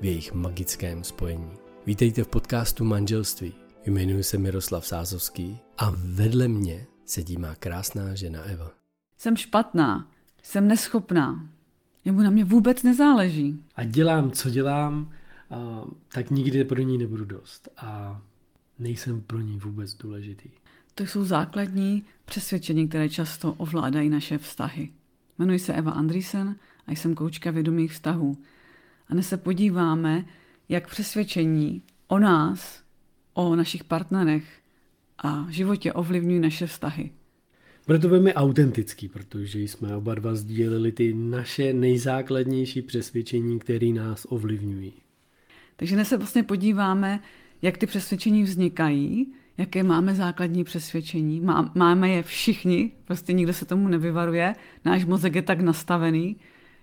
v jejich magickém spojení. Vítejte v podcastu Manželství. Jmenuji se Miroslav Sázovský a vedle mě sedí má krásná žena Eva. Jsem špatná, jsem neschopná, jemu na mě vůbec nezáleží. A dělám, co dělám, a, tak nikdy pro ní nebudu dost. A nejsem pro ní vůbec důležitý. To jsou základní přesvědčení, které často ovládají naše vztahy. Jmenuji se Eva Andrisen a jsem koučka vědomých vztahů. A dnes se podíváme, jak přesvědčení o nás, o našich partnerech a životě ovlivňují naše vztahy. Bude to velmi autentický, protože jsme oba dva sdíleli ty naše nejzákladnější přesvědčení, které nás ovlivňují. Takže dnes se vlastně podíváme, jak ty přesvědčení vznikají, jaké máme základní přesvědčení. Má, máme je všichni, prostě nikdo se tomu nevyvaruje. Náš mozek je tak nastavený,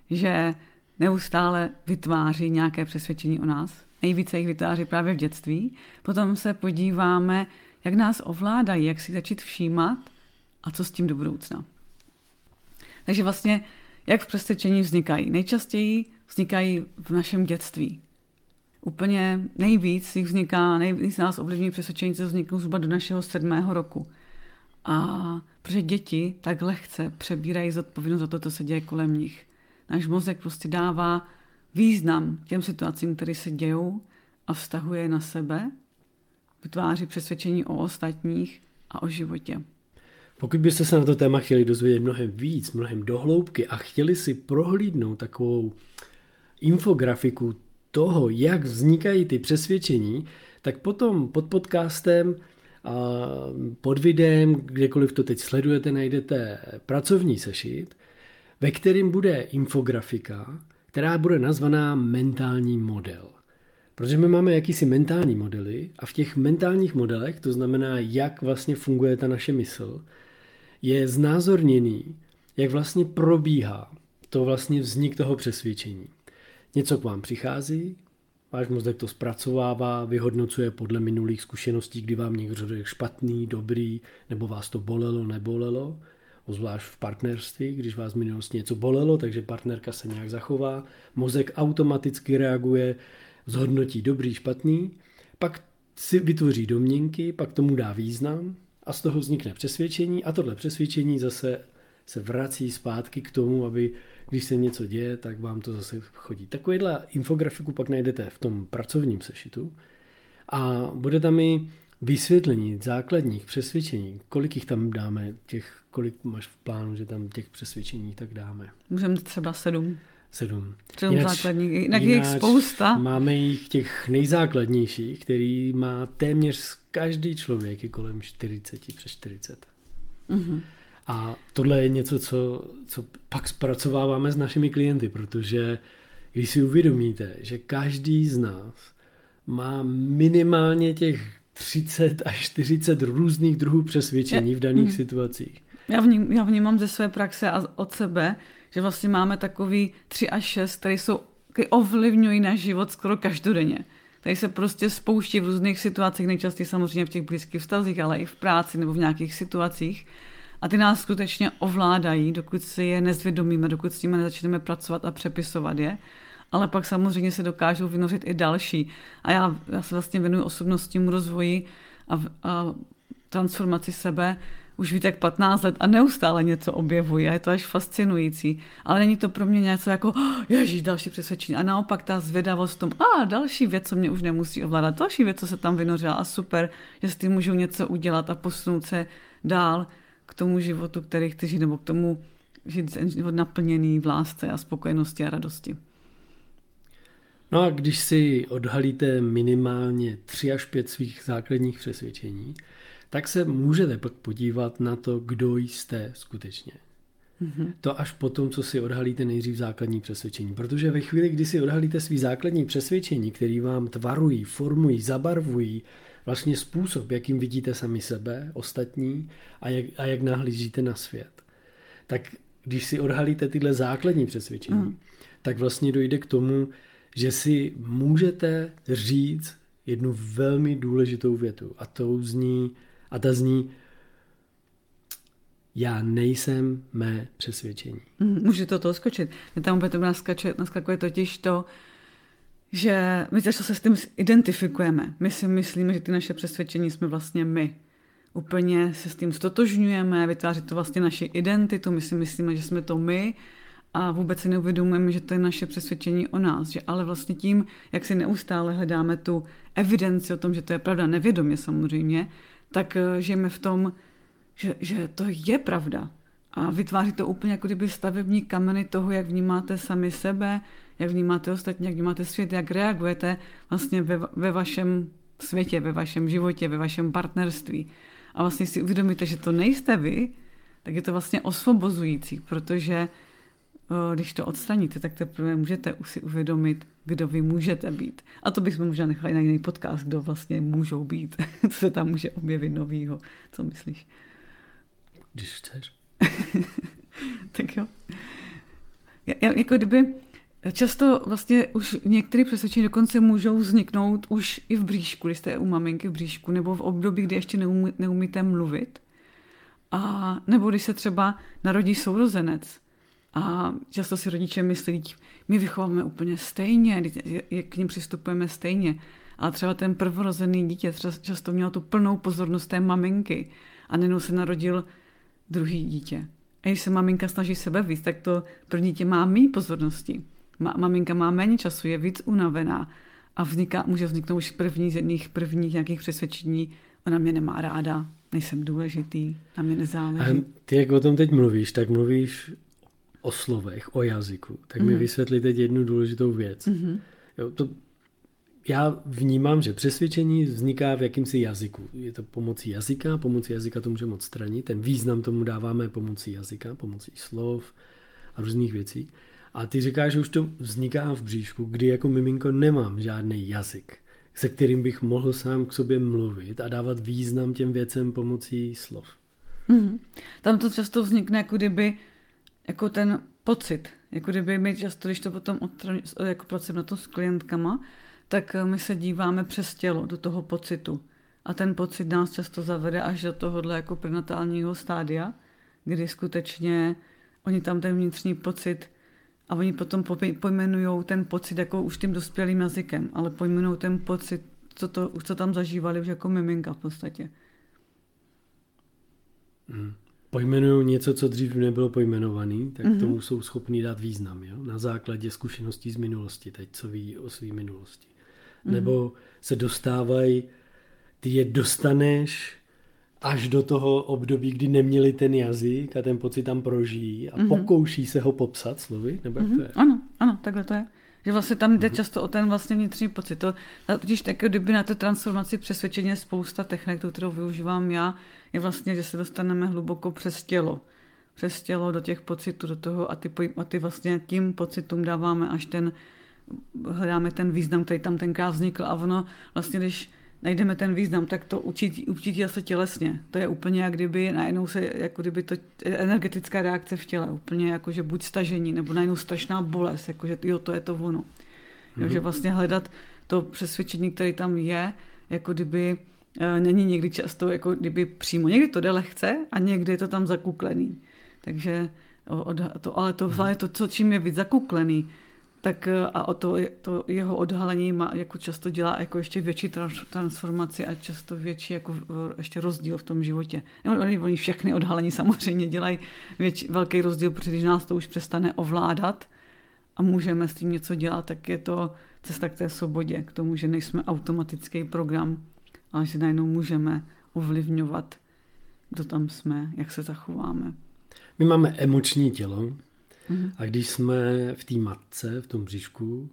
že neustále vytváří nějaké přesvědčení o nás. Nejvíce jich vytváří právě v dětství. Potom se podíváme, jak nás ovládají, jak si začít všímat a co s tím do budoucna. Takže vlastně, jak v přesvědčení vznikají? Nejčastěji vznikají v našem dětství. Úplně nejvíc jich vzniká, nejvíc nás ovlivní přesvědčení, co vzniknou zhruba do našeho sedmého roku. A protože děti tak lehce přebírají zodpovědnost za to, co se děje kolem nich. Náš mozek prostě dává význam těm situacím, které se dějou a vztahuje na sebe, vytváří přesvědčení o ostatních a o životě. Pokud byste se na to téma chtěli dozvědět mnohem víc, mnohem dohloubky a chtěli si prohlídnout takovou infografiku toho, jak vznikají ty přesvědčení, tak potom pod podcastem a pod videem, kdekoliv to teď sledujete, najdete pracovní sešit, ve kterým bude infografika, která bude nazvaná mentální model. Protože my máme jakýsi mentální modely a v těch mentálních modelech, to znamená, jak vlastně funguje ta naše mysl, je znázorněný, jak vlastně probíhá to vlastně vznik toho přesvědčení. Něco k vám přichází, váš mozek to zpracovává, vyhodnocuje podle minulých zkušeností, kdy vám někdo řekl špatný, dobrý, nebo vás to bolelo, nebolelo, ozvlášť v partnerství, když vás v minulosti něco bolelo, takže partnerka se nějak zachová, mozek automaticky reaguje, zhodnotí dobrý, špatný, pak si vytvoří domněnky, pak tomu dá význam a z toho vznikne přesvědčení a tohle přesvědčení zase se vrací zpátky k tomu, aby když se něco děje, tak vám to zase chodí. Takovýhle infografiku pak najdete v tom pracovním sešitu a bude tam i vysvětlení základních přesvědčení. Kolik jich tam dáme, těch, kolik máš v plánu, že tam těch přesvědčení tak dáme? Můžeme třeba sedm. Sedm. Sedm základních, jinak je jich spousta. Máme jich těch nejzákladnějších, který má téměř každý člověk je kolem 40, přes 40. Mm-hmm. A tohle je něco, co, co pak zpracováváme s našimi klienty, protože když si uvědomíte, že každý z nás má minimálně těch 30 až 40 různých druhů přesvědčení v daných mm. situacích. Já, vním, já vnímám ze své praxe a od sebe, že vlastně máme takový 3 až 6, které jsou, které ovlivňují náš život skoro každodenně. Tady se prostě spouští v různých situacích, nejčastěji samozřejmě v těch blízkých vztazích, ale i v práci nebo v nějakých situacích. A ty nás skutečně ovládají, dokud si je nezvědomíme, dokud s nimi nezačneme pracovat a přepisovat je. Ale pak samozřejmě se dokážou vynořit i další. A já, já se vlastně věnuju osobnostnímu rozvoji a, a transformaci sebe už víte jak 15 let a neustále něco objevuji a je to až fascinující. Ale není to pro mě něco jako, oh, ježíš, další přesvědčení. A naopak ta zvědavost v tom, a další věc, co mě už nemusí ovládat, další věc, co se tam vynořila a super, že s tím můžu něco udělat a posunout se dál k tomu životu, který chci žít, nebo k tomu žít život naplněný v lásce a spokojenosti a radosti. No a když si odhalíte minimálně tři až pět svých základních přesvědčení, tak se můžete pak podívat na to, kdo jste skutečně. Mm-hmm. To až po tom, co si odhalíte nejdřív základní přesvědčení. Protože ve chvíli, kdy si odhalíte svý základní přesvědčení, který vám tvarují, formují, zabarvují vlastně způsob, jakým vidíte sami sebe, ostatní a jak, a jak nahlížíte na svět, tak když si odhalíte tyhle základní přesvědčení, mm. tak vlastně dojde k tomu, že si můžete říct jednu velmi důležitou větu a to zní, a ta zní, já nejsem mé přesvědčení. Mm, může to to skočit. Mě tam úplně to naskače, naskakuje totiž to, že my často se s tím identifikujeme. My si myslíme, že ty naše přesvědčení jsme vlastně my. Úplně se s tím stotožňujeme, vytváří to vlastně naši identitu, my si myslíme, že jsme to my a vůbec si neuvědomujeme, že to je naše přesvědčení o nás. Že ale vlastně tím, jak si neustále hledáme tu evidenci o tom, že to je pravda, nevědomě samozřejmě, tak eh, žijeme v tom, že, že to je pravda. A vytváří to úplně jako kdyby stavební kameny toho, jak vnímáte sami sebe, jak vnímáte ostatní, jak vnímáte svět, jak reagujete vlastně ve, ve vašem světě, ve vašem životě, ve vašem partnerství. A vlastně si uvědomíte, že to nejste vy, tak je to vlastně osvobozující, protože když to odstraníte, tak teprve můžete si uvědomit, kdo vy můžete být. A to bychom možná nechali na jiný podcast, kdo vlastně můžou být, co se tam může objevit novýho. Co myslíš? Když chceš. tak jo. Já, jako kdyby často vlastně už některé přesvědčení dokonce můžou vzniknout už i v bříšku, když jste u maminky v bříšku, nebo v období, kdy ještě neumí, neumíte mluvit. A, nebo když se třeba narodí sourozenec a často si rodiče myslí, my vychováme úplně stejně, k ním přistupujeme stejně. A třeba ten prvorozený dítě často měl tu plnou pozornost té maminky a nenou se narodil druhý dítě. A když se maminka snaží sebe víc, tak to první dítě má méně pozornosti. Ma, maminka má méně času, je víc unavená a vzniká, může vzniknout už první z jedných prvních nějakých přesvědčení, ona mě nemá ráda, nejsem důležitý, na mě nezáleží. A ty, jak o tom teď mluvíš, tak mluvíš o slovech, o jazyku, tak mm-hmm. mi mhm. vysvětli teď jednu důležitou věc. Mm-hmm. Jo, to, já vnímám, že přesvědčení vzniká v jakýmsi jazyku. Je to pomocí jazyka, pomocí jazyka to můžeme odstranit. Ten význam tomu dáváme pomocí jazyka, pomocí slov a různých věcí. A ty říkáš, že už to vzniká v bříšku, kdy jako miminko nemám žádný jazyk, se kterým bych mohl sám k sobě mluvit a dávat význam těm věcem pomocí slov. Mm-hmm. Tam to často vznikne, jako kdyby jako ten pocit, jako kdyby my často, když to potom jako pracujeme na to s klientkama, tak eh, my se díváme přes tělo do toho pocitu. A ten pocit nás často zavede až do tohohle jako prenatálního stádia, kdy skutečně oni tam ten vnitřní pocit a oni potom pojmenují ten pocit jako už tím dospělým jazykem, ale pojmenují ten pocit, co, to, co tam zažívali už jako miminka v podstatě. Hmm pojmenují něco, co dřív nebylo pojmenovaný, tak mm-hmm. tomu jsou schopní dát význam, jo? na základě zkušeností z minulosti, teď co ví o své minulosti. Mm-hmm. Nebo se dostávají, ty je dostaneš až do toho období, kdy neměli ten jazyk a ten pocit tam prožijí a mm-hmm. pokouší se ho popsat slovy, nebo jak mm-hmm. to je? Ano, ano, takhle to je. Že vlastně tam jde mhm. často o ten vlastně vnitřní pocit. To, totiž tak, kdyby na té transformaci přesvědčení je spousta technik, kterou využívám já, je vlastně, že se dostaneme hluboko přes tělo. Přes tělo do těch pocitů, do toho a ty, a ty vlastně tím pocitům dáváme až ten, hledáme ten význam, který tam tenkrát vznikl a ono vlastně, když najdeme ten význam, tak to učí se tělesně. To je úplně jak kdyby najednou se, jako kdyby to energetická reakce v těle, úplně jako, že buď stažení, nebo najednou strašná bolest, jako že jo, to je to ono. Mm-hmm. Takže vlastně hledat to přesvědčení, které tam je, jako kdyby e, není někdy často, jako kdyby přímo. Někdy to jde lehce a někdy je to tam zakuklený. Takže o, to, ale to, mm-hmm. to, co čím je víc zakuklený, tak eh, a o to, to jeho odhalení má, jako často dělá jako ještě větší transformaci a často větší jako ještě rozdíl v tom životě. Oni, oni všechny odhalení samozřejmě dělají větší, velký rozdíl, protože když nás to už přestane ovládat a můžeme s tím něco dělat, tak je to cesta k té svobodě, k tomu, že nejsme automatický program, ale že najednou můžeme ovlivňovat, kdo tam jsme, jak se zachováme. My máme emoční tělo mm-hmm. a když jsme v té matce, v tom bříšku,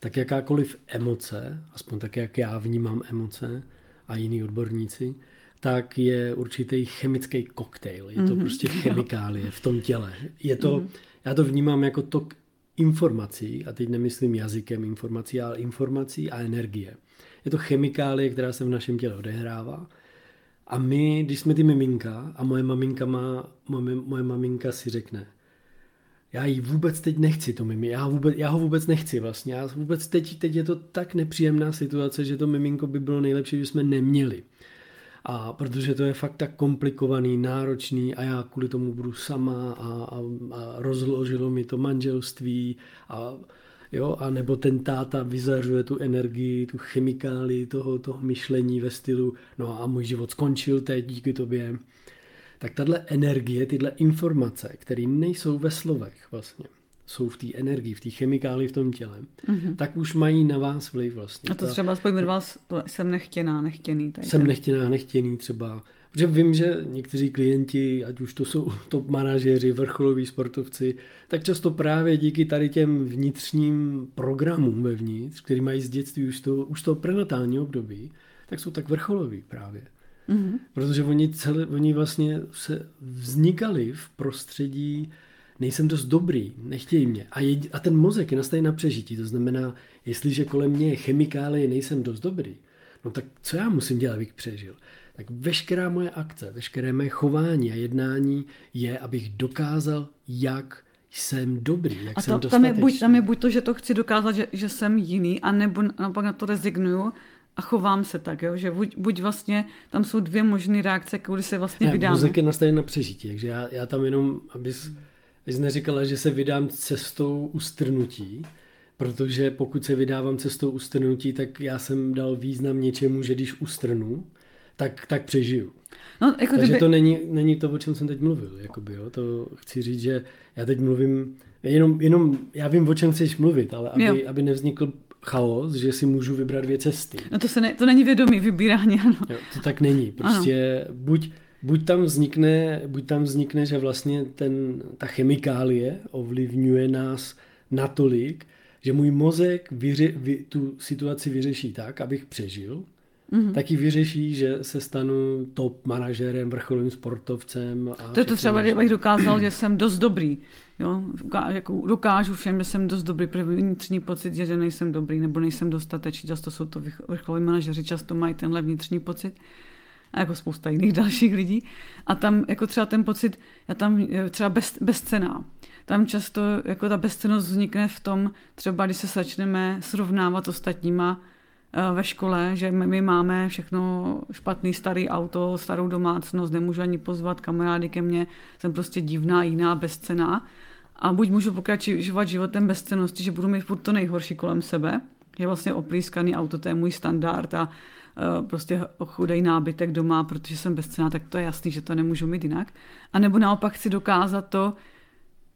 tak jakákoliv emoce, aspoň tak, jak já vnímám emoce a jiní odborníci, tak je určitý chemický koktejl. Je to mm-hmm. prostě chemikálie v tom těle. Je to, mm-hmm. já to vnímám jako tok informací, a teď nemyslím jazykem informací, ale informací a energie. Je to chemikálie, která se v našem těle odehrává. A my, když jsme ty miminka, a moje maminka má, moje, moje maminka si řekne, já ji vůbec teď nechci, to mimi, já, vůbec, já ho vůbec nechci vlastně. Já vůbec teď, teď je to tak nepříjemná situace, že to miminko by bylo nejlepší, že jsme neměli. A protože to je fakt tak komplikovaný, náročný a já kvůli tomu budu sama a, a, a rozložilo mi to manželství a jo, a nebo ten táta vyzařuje tu energii, tu chemikáli toho, toho myšlení ve stylu, no a můj život skončil teď díky tobě. Tak tahle energie, tyhle informace, které nejsou ve slovech vlastně, jsou v té energii, v té chemikáli v tom těle, mm-hmm. tak už mají na vás vliv vlastně. A to třeba aspoň vás, to jsem nechtěná, nechtěný. Tady jsem nechtěná, nechtěný třeba. Protože vím, že někteří klienti, ať už to jsou top manažeři, vrcholoví sportovci, tak často právě díky tady těm vnitřním programům vevnitř, který mají z dětství už to, už to prenatální období, tak jsou tak vrcholoví právě. Mm-hmm. Protože oni, celé, oni vlastně se vznikali v prostředí nejsem dost dobrý, nechtějí mě. A, je, a ten mozek je nastaven na přežití. To znamená, jestliže kolem mě je chemikálie, nejsem dost dobrý, no tak co já musím dělat, abych přežil? Tak veškerá moje akce, veškeré mé chování a jednání je, abych dokázal, jak jsem dobrý, jak a to, jsem tam je, buď, tam je buď to, že to chci dokázat, že, že jsem jiný, anebo naopak na to rezignuju a chovám se tak, jo? že buď, buď vlastně tam jsou dvě možné reakce, kudy se vlastně ne, vydáme. Mozek je nastaven na přežití, takže já, já tam jenom, abys... Jsi neříkala, že se vydám cestou ustrnutí, protože pokud se vydávám cestou ustrnutí, tak já jsem dal význam něčemu, že když ustrnu, tak, tak přežiju. No, jako Takže kdyby... to není, není to, o čem jsem teď mluvil. Jakoby, jo? To chci říct, že já teď mluvím, jenom, jenom já vím, o čem chceš mluvit, ale aby, aby nevznikl chaos, že si můžu vybrat dvě cesty. No to, se ne, to není vědomý vybírání, ano. Jo, to tak není. Prostě ano. buď buď tam vznikne, buď tam vznikne, že vlastně ten, ta chemikálie ovlivňuje nás natolik, že můj mozek vyře, vy, tu situaci vyřeší tak, abych přežil, mm-hmm. taky vyřeší, že se stanu top manažerem, vrcholovým sportovcem. A to je to třeba, že bych dokázal, že jsem dost dobrý. Jo? Jako dokážu všem, že jsem dost dobrý, protože vnitřní pocit je, že nejsem dobrý nebo nejsem dostatečný. Často jsou to vrcholoví manažeři, často mají tenhle vnitřní pocit a jako spousta jiných dalších lidí. A tam jako třeba ten pocit, já tam třeba bez, bezcená. Tam často jako ta bezcenost vznikne v tom, třeba když se začneme srovnávat ostatníma eh, ve škole, že my, my máme všechno špatný starý auto, starou domácnost, nemůžu ani pozvat kamarády ke mně, jsem prostě divná, jiná, bezcená. A buď můžu pokračovat životem bezcenosti, že budu mít furt to nejhorší kolem sebe, je vlastně oplískaný auto, to je můj standard a Eh, prostě chudej nábytek doma, protože jsem bezcená, tak to je jasný, že to nemůžu mít jinak. A nebo naopak chci dokázat to,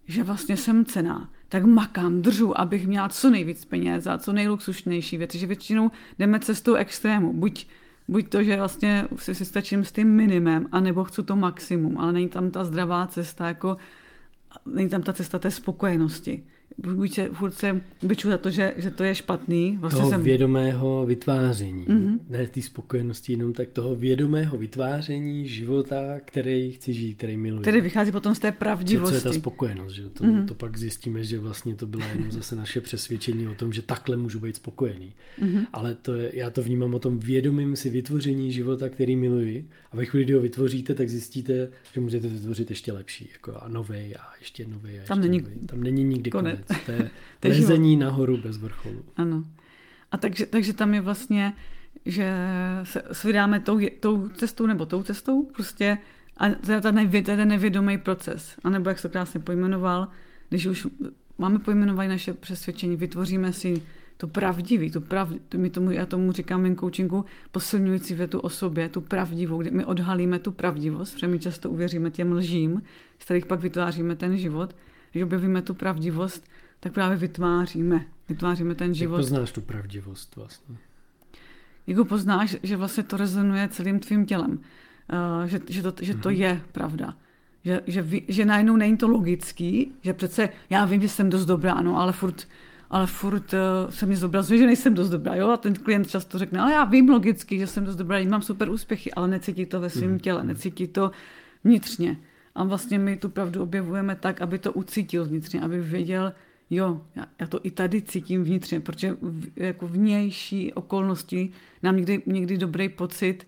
že vlastně jsem cená. Tak makám, držu, abych měla co nejvíc peněz a co nejluxusnější věci. Že většinou jdeme cestou extrému. Buď, buď to, že vlastně si, si stačím s tím minimem, anebo chci to maximum, ale není tam ta zdravá cesta, jako není tam ta cesta té spokojenosti buď se, furt se byču za to, že, že to je špatný. Vlastně toho jsem... vědomého vytváření. Mm-hmm. Ne té spokojenosti jenom, tak toho vědomého vytváření života, který chci žít, který miluji. Který vychází potom z té pravdivosti. Co je ta spokojenost, že to, mm-hmm. to pak zjistíme, že vlastně to bylo jenom zase naše přesvědčení o tom, že takhle můžu být spokojený. Mm-hmm. Ale to je, já to vnímám o tom vědomém si vytvoření života, který miluji. A ve chvíli, kdy ho vytvoříte, tak zjistíte, že můžete vytvořit ještě lepší. Jako a novej a ještě novej. A ještě Tam není novej. Tam není nikdy konec. konec. To je lezení nahoru bez vrcholu. Ano. A takže, takže tam je vlastně, že se, se vydáme tou, tou cestou nebo tou cestou prostě a to je ten nevědomý proces. A nebo jak se to krásně pojmenoval, když už máme pojmenovat naše přesvědčení, vytvoříme si to pravdivý, tu prav, my tomu, já tomu říkám mým coachingu, posilňující větu o sobě, tu pravdivou, kdy my odhalíme tu pravdivost, protože my často uvěříme těm lžím, z kterých pak vytváříme ten život, že objevíme tu pravdivost, tak právě vytváříme, vytváříme ten život. Jak poznáš tu pravdivost vlastně? Jak poznáš, že vlastně to rezonuje celým tvým tělem, uh, že, že, to, že to mhm. je pravda. Že, že, že najednou není to logický, že přece já vím, že jsem dost dobrá, no, ale furt ale furt uh, se mi zobrazuje, že nejsem dost dobrá. Jo? A ten klient často řekne, ale já vím logicky, že jsem dost dobrá, mám super úspěchy, ale necítí to ve svém mhm. těle, necítí to vnitřně. A vlastně my tu pravdu objevujeme tak, aby to ucítil vnitřně, aby věděl, jo, já, já to i tady cítím vnitřně, protože v, jako vnější okolnosti nám někdy, někdy dobrý pocit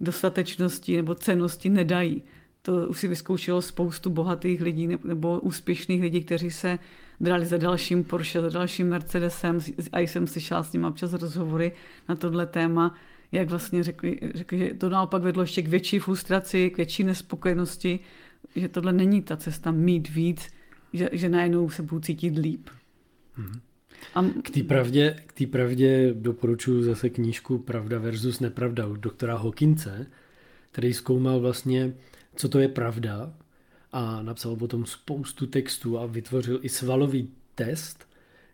dostatečnosti nebo cenosti nedají. To už si vyzkoušelo spoustu bohatých lidí nebo úspěšných lidí, kteří se drali za dalším Porsche, za dalším Mercedesem a jsem slyšela s ním občas rozhovory na tohle téma, jak vlastně řekli, řekli, že to naopak vedlo ještě k větší frustraci, k větší nespokojenosti, že tohle není ta cesta mít víc, že, že najednou se budou cítit líp. Hmm. A... K té pravdě, k pravdě doporučuji zase knížku Pravda versus nepravda od doktora Hawkince, který zkoumal vlastně, co to je pravda a napsal potom spoustu textů a vytvořil i svalový test,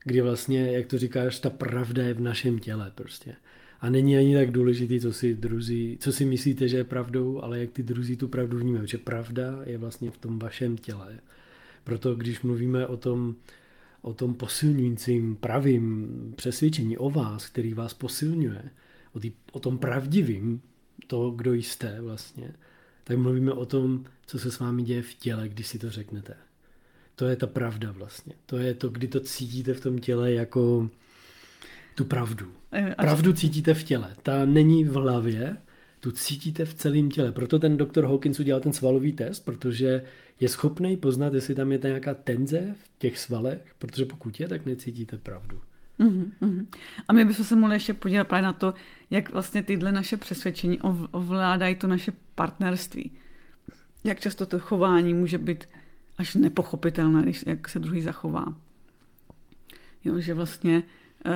kdy vlastně, jak to říkáš, ta pravda je v našem těle prostě. A není ani tak důležitý, co si druzí, co si myslíte, že je pravdou, ale jak ty druzí tu pravdu vnímají. Že pravda je vlastně v tom vašem těle. Proto když mluvíme o tom, o tom posilňujícím pravým přesvědčení o vás, který vás posilňuje, o, tý, o tom pravdivým, to, kdo jste vlastně, tak mluvíme o tom, co se s vámi děje v těle, když si to řeknete. To je ta pravda vlastně. To je to, kdy to cítíte v tom těle jako tu pravdu. Pravdu cítíte v těle. Ta není v hlavě, tu cítíte v celém těle. Proto ten doktor Hawkins udělal ten svalový test, protože je schopný poznat, jestli tam je nějaká tenze v těch svalech, protože pokud je, tak necítíte pravdu. Uh-huh, A my bychom se mohli ještě podívat právě na to, jak vlastně tyhle naše přesvědčení ovládají to naše partnerství. Jak často to chování může být až nepochopitelné, když, jak se druhý zachová. Jo, že vlastně uh,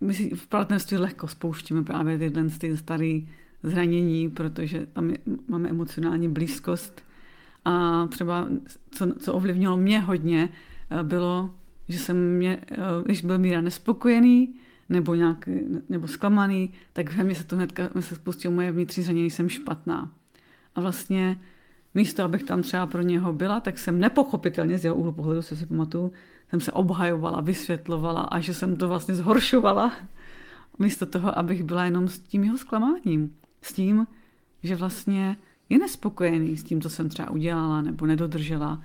my si v partnerství lehko spouštíme právě tyhle ty staré zranění, protože tam je, máme emocionální blízkost. A třeba, co, co ovlivnilo mě hodně, uh, bylo že jsem mě, eh, když byl Míra nespokojený, nebo nějak, nebo zklamaný, tak ve mně se to hnedka se spustilo moje vnitřní zranění, jsem špatná. A vlastně místo, abych tam třeba pro něho byla, tak jsem nepochopitelně z jeho úhlu pohledu, se si pamatuju, jsem se obhajovala, vysvětlovala a že jsem to vlastně zhoršovala, místo toho, abych byla jenom s tím jeho zklamáním. S tím, že vlastně je nespokojený s tím, co jsem třeba udělala nebo nedodržela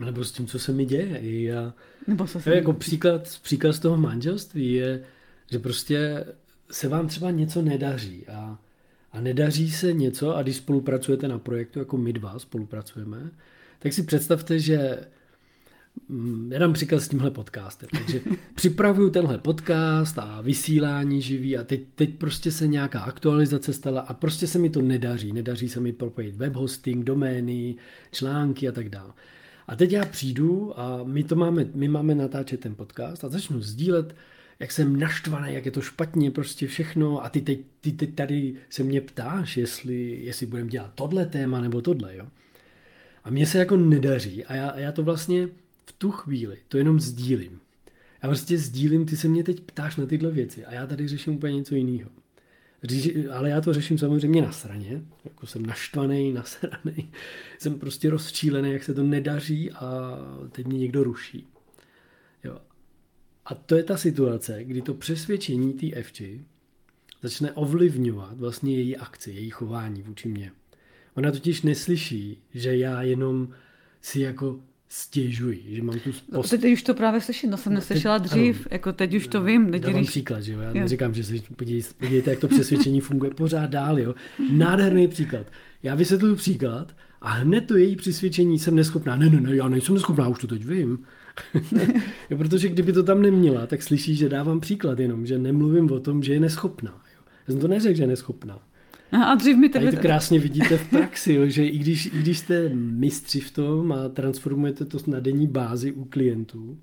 nebo s tím, co se mi děje. Já, nebo co se jako příklad, příklad z toho manželství je, že prostě se vám třeba něco nedaří a, a nedaří se něco a když spolupracujete na projektu, jako my dva spolupracujeme, tak si představte, že já dám příklad s tímhle podcastem. Takže připravuju tenhle podcast a vysílání živý a teď, teď prostě se nějaká aktualizace stala a prostě se mi to nedaří. Nedaří se mi propojit web hosting, domény, články a tak dále. A teď já přijdu a my to máme, my máme natáčet ten podcast a začnu sdílet, jak jsem naštvaný, jak je to špatně, prostě všechno a ty teď, ty teď tady se mě ptáš, jestli, jestli budeme dělat tohle téma nebo tohle, jo. A mně se jako nedaří a já, já to vlastně v tu chvíli, to jenom sdílím. Já prostě sdílím, ty se mě teď ptáš na tyhle věci a já tady řeším úplně něco jiného ale já to řeším samozřejmě na straně, jako jsem naštvaný, nasraný, jsem prostě rozčílený, jak se to nedaří a teď mě někdo ruší. Jo. A to je ta situace, kdy to přesvědčení té Evči začne ovlivňovat vlastně její akci, její chování vůči mně. Ona totiž neslyší, že já jenom si jako stěžuji, že mám tu no, spost... No, teď už to právě slyším, no jsem no, neslyšela dřív, ano, jako teď už to vím. Teď dávám když... příklad, že jo, já neříkám, že se podívejte, podívejte, jak to přesvědčení funguje pořád dál, jo. Nádherný příklad. Já vysvětluji příklad a hned to její přesvědčení jsem neschopná. Ne, ne, ne, já nejsem neschopná, už to teď vím. jo, protože kdyby to tam neměla, tak slyší, že dávám příklad jenom, že nemluvím o tom, že je neschopná. Jo. Já jsem to neřekl, že je neschopná. A dřív mi tebe... to krásně vidíte v praxi, jo, že i když, i když jste mistři v tom a transformujete to na denní bázi u klientů,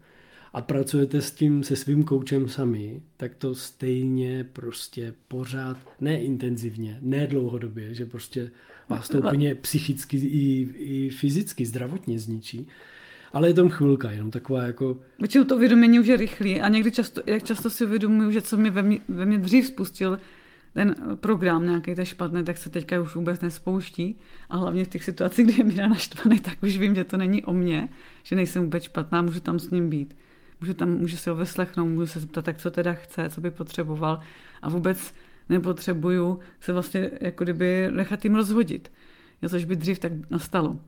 a pracujete s tím, se svým koučem sami, tak to stejně prostě pořád, ne intenzivně, ne dlouhodobě, že prostě vás to úplně psychicky i, i fyzicky, zdravotně zničí, ale je tam chvilka, jenom taková jako... Většinou to uvědomění už je rychlý a někdy často, jak často si uvědomuju, že co mě ve mě, ve mě dřív spustil ten program nějaký ten špatný, tak se teďka už vůbec nespouští. A hlavně v těch situacích, kdy je Míra naštvaný, tak už vím, že to není o mně, že nejsem vůbec špatná, můžu tam s ním být. Můžu, tam, můžu si ho vyslechnout, můžu se zeptat, tak co teda chce, co by potřeboval. A vůbec nepotřebuju se vlastně jako kdyby nechat jim rozhodit. Jo, což by dřív tak nastalo.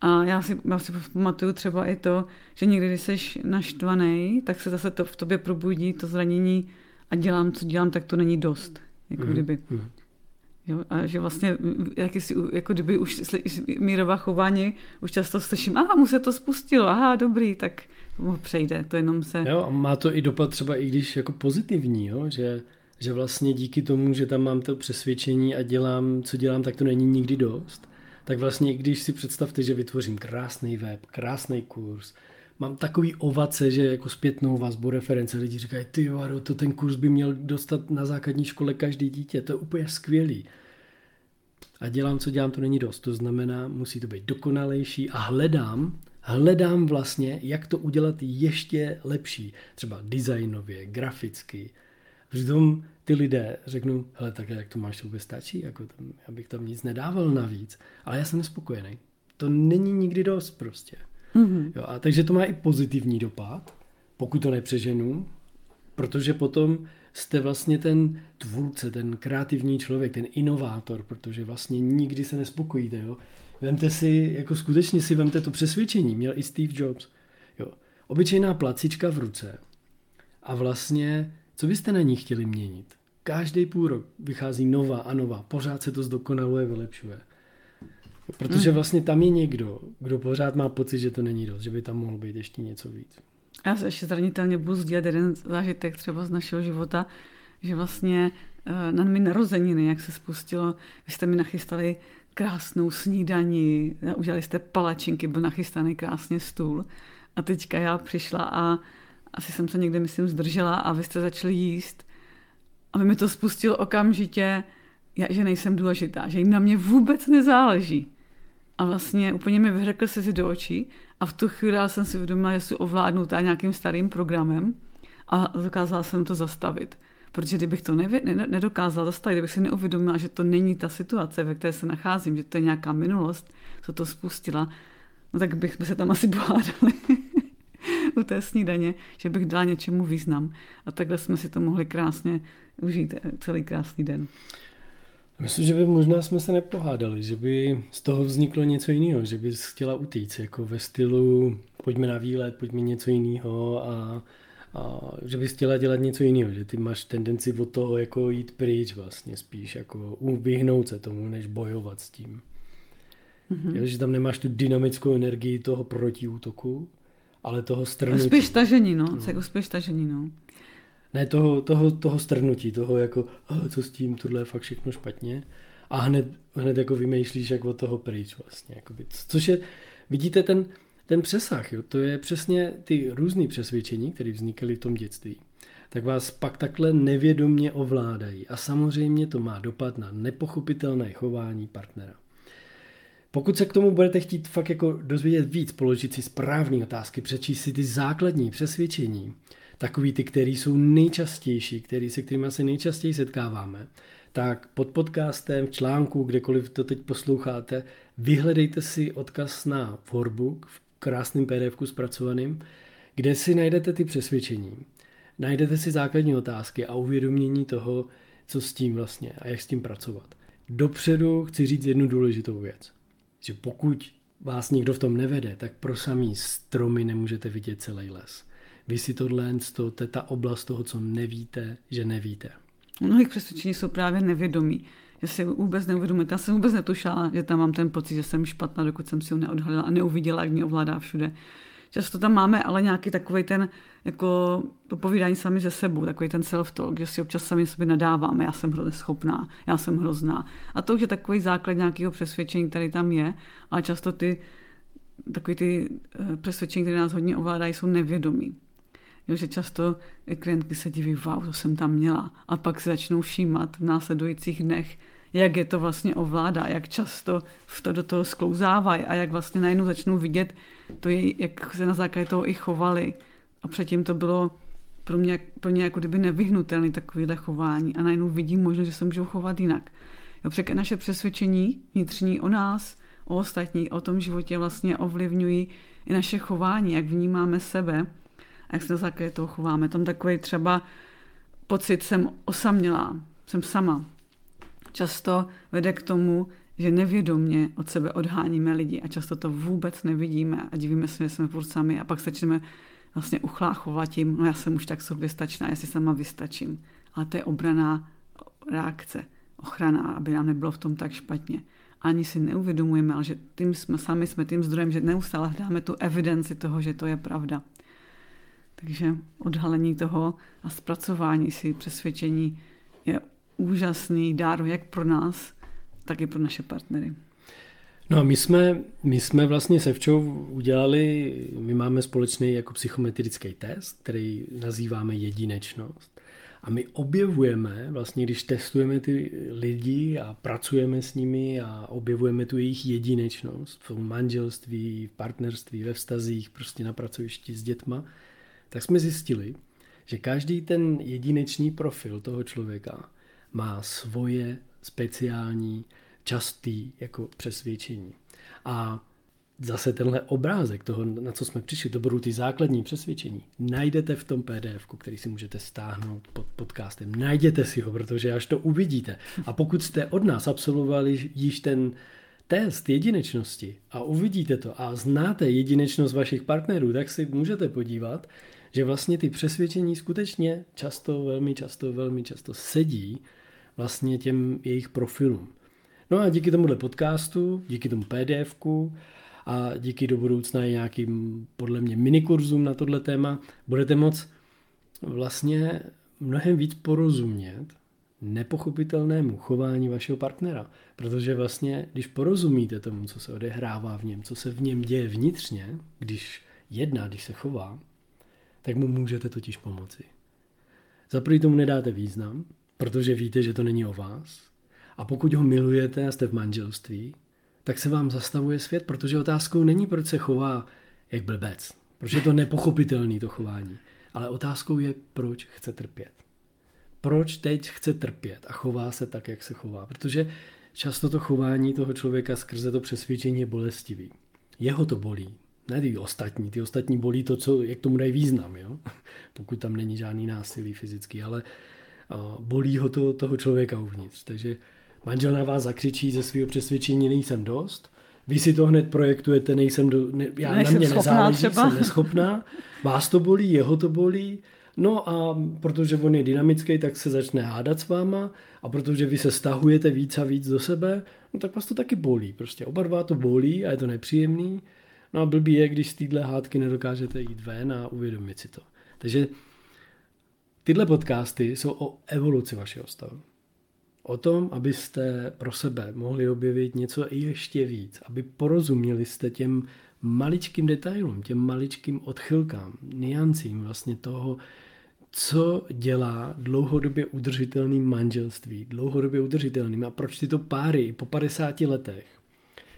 A já si, já si pamatuju třeba i to, že někdy, když jsi naštvaný, tak se zase to v tobě probudí, to zranění a dělám, co dělám, tak to není dost. Jako mm. kdyby. Mm. Jo, a že vlastně, si, jako kdyby už mírová chování, už často slyším, aha, mu se to spustilo, aha, dobrý, tak mu přejde, to jenom se... Jo, a má to i dopad třeba i když jako pozitivní, jo, že, že vlastně díky tomu, že tam mám to přesvědčení a dělám, co dělám, tak to není nikdy dost, tak vlastně i když si představte, že vytvořím krásný web, krásný kurz, mám takový ovace, že jako zpětnou vazbu, reference, lidi říkají, ty Varo, to ten kurz by měl dostat na základní škole každý dítě, to je úplně skvělý. A dělám, co dělám, to není dost. To znamená, musí to být dokonalejší a hledám, hledám vlastně, jak to udělat ještě lepší. Třeba designově, graficky. Přitom ty lidé řeknou, hele, tak jak to máš, to vůbec stačí, jako tam, já bych tam nic nedával navíc. Ale já jsem nespokojený. To není nikdy dost prostě. Mm-hmm. Jo, a takže to má i pozitivní dopad, pokud to nepřeženu, protože potom jste vlastně ten tvůrce, ten kreativní člověk, ten inovátor, protože vlastně nikdy se nespokojíte. Jo? Vemte si, jako skutečně si vemte to přesvědčení, měl i Steve Jobs. Jo? Obyčejná placička v ruce. A vlastně, co byste na ní chtěli měnit? Každý půl rok vychází nová a nová, pořád se to zdokonaluje, vylepšuje. Protože hmm. vlastně tam je někdo, kdo pořád má pocit, že to není dost, že by tam mohlo být ještě něco víc. Já se ještě zranitelně budu sdílet jeden zážitek třeba z našeho života, že vlastně eh, na mi narozeniny, jak se spustilo, vy jste mi nachystali krásnou snídaní, udělali jste palačinky, byl nachystaný krásně stůl. A teďka já přišla a asi jsem se někde, myslím, zdržela a vy jste začali jíst. A mi to spustilo okamžitě, že nejsem důležitá, že jim na mě vůbec nezáleží. A vlastně úplně mi vyřekl se si do očí a v tu chvíli jsem si uvědomila, že jsem ovládnutá nějakým starým programem a dokázala jsem to zastavit. Protože kdybych to nevě, ne, nedokázala zastavit, kdybych si neuvědomila, že to není ta situace, ve které se nacházím, že to je nějaká minulost, co to spustila, no tak bych se tam asi pohádali u té snídaně, že bych dala něčemu význam. A takhle jsme si to mohli krásně užít eh, celý krásný den. Myslím, že by možná jsme se nepohádali, že by z toho vzniklo něco jiného, že bys chtěla utíct, jako ve stylu pojďme na výlet, pojďme něco jiného a, a že bys chtěla dělat něco jiného, že ty máš tendenci od toho jako jít pryč vlastně spíš, jako vyhnout se tomu, než bojovat s tím. Mm-hmm. Jo, že tam nemáš tu dynamickou energii toho protiútoku, ale toho strnutí. Spíš tažení, no. no. Spíš tažení, no ne toho, toho, toho strnutí, toho jako, co s tím, tohle je fakt všechno špatně. A hned, hned jako vymýšlíš, jak od toho pryč vlastně. Jakoby. Což je, vidíte ten, ten přesah, jo? to je přesně ty různé přesvědčení, které vznikaly v tom dětství tak vás pak takhle nevědomně ovládají. A samozřejmě to má dopad na nepochopitelné chování partnera. Pokud se k tomu budete chtít fakt jako dozvědět víc, položit si správné otázky, přečíst si ty základní přesvědčení, takový ty, který jsou nejčastější, který, se kterými se nejčastěji setkáváme, tak pod podcastem, v článku, kdekoliv to teď posloucháte, vyhledejte si odkaz na workbook v krásném pdf zpracovaným, kde si najdete ty přesvědčení. Najdete si základní otázky a uvědomění toho, co s tím vlastně a jak s tím pracovat. Dopředu chci říct jednu důležitou věc, že pokud vás někdo v tom nevede, tak pro samý stromy nemůžete vidět celý les. Vy si tohle, to, to je ta oblast toho, co nevíte, že nevíte. Mnohých přesvědčení jsou právě nevědomí. Já si vůbec neuvědomujete. Já jsem vůbec netušila, že tam mám ten pocit, že jsem špatná, dokud jsem si ho neodhalila a neuviděla, jak mě ovládá všude. Často tam máme ale nějaký takový ten jako povídání sami ze sebou, takový ten self-talk, že si občas sami sobě nadáváme, já jsem hrozně schopná, já jsem hrozná. A to už je takový základ nějakého přesvědčení, který tam je, ale často ty takový ty eh, přesvědčení, které nás hodně ovládají, jsou nevědomí. Jo, že často klientky se diví, wow, to jsem tam měla. A pak se začnou všímat v následujících dnech, jak je to vlastně ovládá, jak často v to do toho sklouzávají a jak vlastně najednou začnou vidět, to je, jak se na základě toho i chovali. A předtím to bylo pro mě, pro mě jako kdyby nevyhnutelný takovýhle chování a najednou vidím možnost, že se můžou chovat jinak. Jo, naše přesvědčení vnitřní o nás, o ostatní, o tom životě vlastně ovlivňují i naše chování, jak vnímáme sebe jak se základě toho chováme. Tam takový třeba pocit, jsem osamělá, jsem sama. Často vede k tomu, že nevědomně od sebe odháníme lidi a často to vůbec nevidíme a divíme se, že jsme furt sami a pak začneme vlastně uchláchovat tím, no já jsem už tak soběstačná, já si sama vystačím. Ale to je obraná reakce, ochrana, aby nám nebylo v tom tak špatně. Ani si neuvědomujeme, ale že tím jsme sami jsme tím zdrojem, že neustále hledáme tu evidenci toho, že to je pravda. Takže odhalení toho a zpracování si přesvědčení je úžasný dár jak pro nás, tak i pro naše partnery. No a my jsme, my jsme vlastně se Včou udělali, my máme společný jako psychometrický test, který nazýváme jedinečnost. A my objevujeme, vlastně když testujeme ty lidi a pracujeme s nimi a objevujeme tu jejich jedinečnost v manželství, v partnerství, ve vztazích, prostě na pracovišti s dětma, tak jsme zjistili, že každý ten jedinečný profil toho člověka má svoje speciální častý jako přesvědčení. A zase tenhle obrázek toho, na co jsme přišli, to budou ty základní přesvědčení, najdete v tom PDF, který si můžete stáhnout pod podcastem. Najděte si ho, protože až to uvidíte. A pokud jste od nás absolvovali již ten test jedinečnosti a uvidíte to a znáte jedinečnost vašich partnerů, tak si můžete podívat, že vlastně ty přesvědčení skutečně často, velmi často, velmi často sedí vlastně těm jejich profilům. No a díky tomuhle podcastu, díky tomu PDFku a díky do budoucna i nějakým, podle mě, minikurzům na tohle téma, budete moc vlastně mnohem víc porozumět nepochopitelnému chování vašeho partnera. Protože vlastně, když porozumíte tomu, co se odehrává v něm, co se v něm děje vnitřně, když jedná, když se chová, tak mu můžete totiž pomoci. Za prvý tomu nedáte význam, protože víte, že to není o vás. A pokud ho milujete a jste v manželství, tak se vám zastavuje svět, protože otázkou není, proč se chová jak blbec. Proč je to nepochopitelný to chování. Ale otázkou je, proč chce trpět. Proč teď chce trpět a chová se tak, jak se chová. Protože často to chování toho člověka skrze to přesvědčení je bolestivý. Jeho to bolí, ne ty ostatní. Ty ostatní bolí to, co, jak tomu dají význam, jo? pokud tam není žádný násilí fyzický, ale bolí ho to, toho člověka uvnitř. Takže manžel na vás zakřičí ze svého přesvědčení, nejsem dost, vy si to hned projektujete, nejsem do, ne, já nejsem na mě nezáleží, třeba. jsem neschopná, vás to bolí, jeho to bolí, no a protože on je dynamický, tak se začne hádat s váma a protože vy se stahujete víc a víc do sebe, no tak vás to taky bolí, prostě oba dva to bolí a je to nepříjemný, no a blbý je, když z téhle hádky nedokážete jít ven a uvědomit si to. Takže tyhle podcasty jsou o evoluci vašeho stavu o tom, abyste pro sebe mohli objevit něco ještě víc, aby porozuměli jste těm maličkým detailům, těm maličkým odchylkám, niancím vlastně toho, co dělá dlouhodobě udržitelným manželství, dlouhodobě udržitelným a proč tyto páry po 50 letech,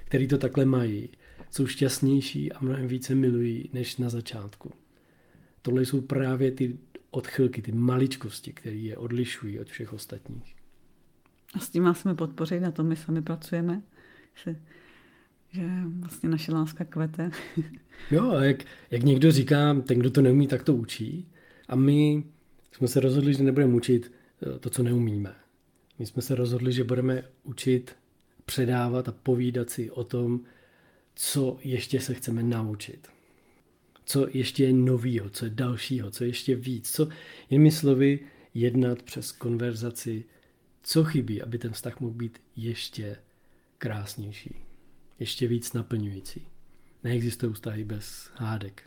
který to takhle mají, jsou šťastnější a mnohem více milují než na začátku. Tohle jsou právě ty odchylky, ty maličkosti, které je odlišují od všech ostatních. A s tím vás jsme podpořit, na tom my sami pracujeme, že, že vlastně naše láska kvete. jo, a jak, jak někdo říká, ten, kdo to neumí, tak to učí. A my jsme se rozhodli, že nebudeme učit eh, to, co neumíme. My jsme se rozhodli, že budeme učit, předávat a povídat si o tom, co ještě se chceme naučit. Co ještě je novýho, co je dalšího, co je ještě víc. Co, jinými slovy, jednat přes konverzaci co chybí, aby ten vztah mohl být ještě krásnější, ještě víc naplňující. Neexistují vztahy bez hádek.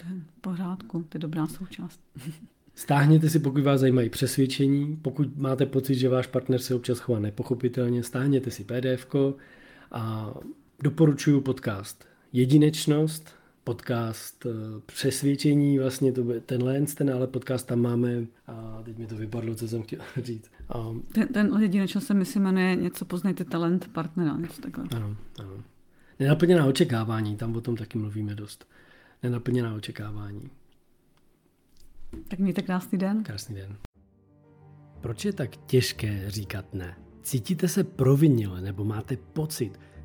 To je v pořádku, to je dobrá součást. Stáhněte si, pokud vás zajímají přesvědčení, pokud máte pocit, že váš partner se občas chová nepochopitelně, stáhněte si pdf a doporučuji podcast Jedinečnost podcast eh, přesvědčení, vlastně to by, tenhle ten, ale podcast tam máme, a teď mi to vypadlo, co jsem chtěl říct. A, Ten, ten jedinečnost se mi si jmenuje něco poznejte talent partnera, něco takhle. ano, ano. Nenaplněná očekávání, tam o tom taky mluvíme dost. Nenaplněná očekávání. Tak mějte krásný den. Krásný den. Proč je tak těžké říkat ne? Cítíte se provinile nebo máte pocit,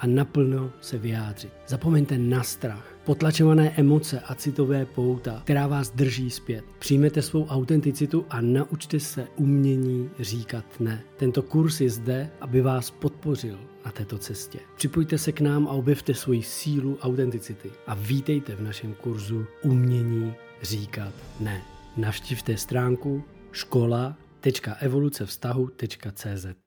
a naplno se vyjádřit. Zapomeňte na strach, potlačované emoce a citové pouta, která vás drží zpět. Přijmete svou autenticitu a naučte se umění říkat ne. Tento kurz je zde, aby vás podpořil na této cestě. Připojte se k nám a objevte svoji sílu autenticity a vítejte v našem kurzu Umění říkat ne. Navštivte stránku škola.evolucevztahu.cz